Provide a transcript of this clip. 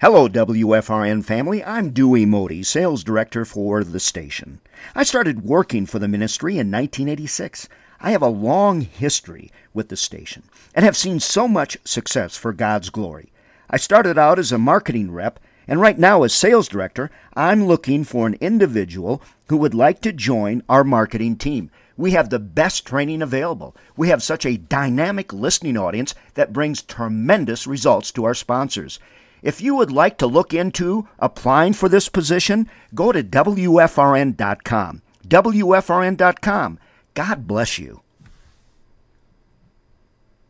Hello, WFRN family. I'm Dewey Modi, sales director for the station. I started working for the ministry in 1986. I have a long history with the station and have seen so much success for God's glory. I started out as a marketing rep, and right now, as sales director, I'm looking for an individual who would like to join our marketing team. We have the best training available. We have such a dynamic listening audience that brings tremendous results to our sponsors. If you would like to look into applying for this position, go to WFRN.com. WFRN.com. God bless you.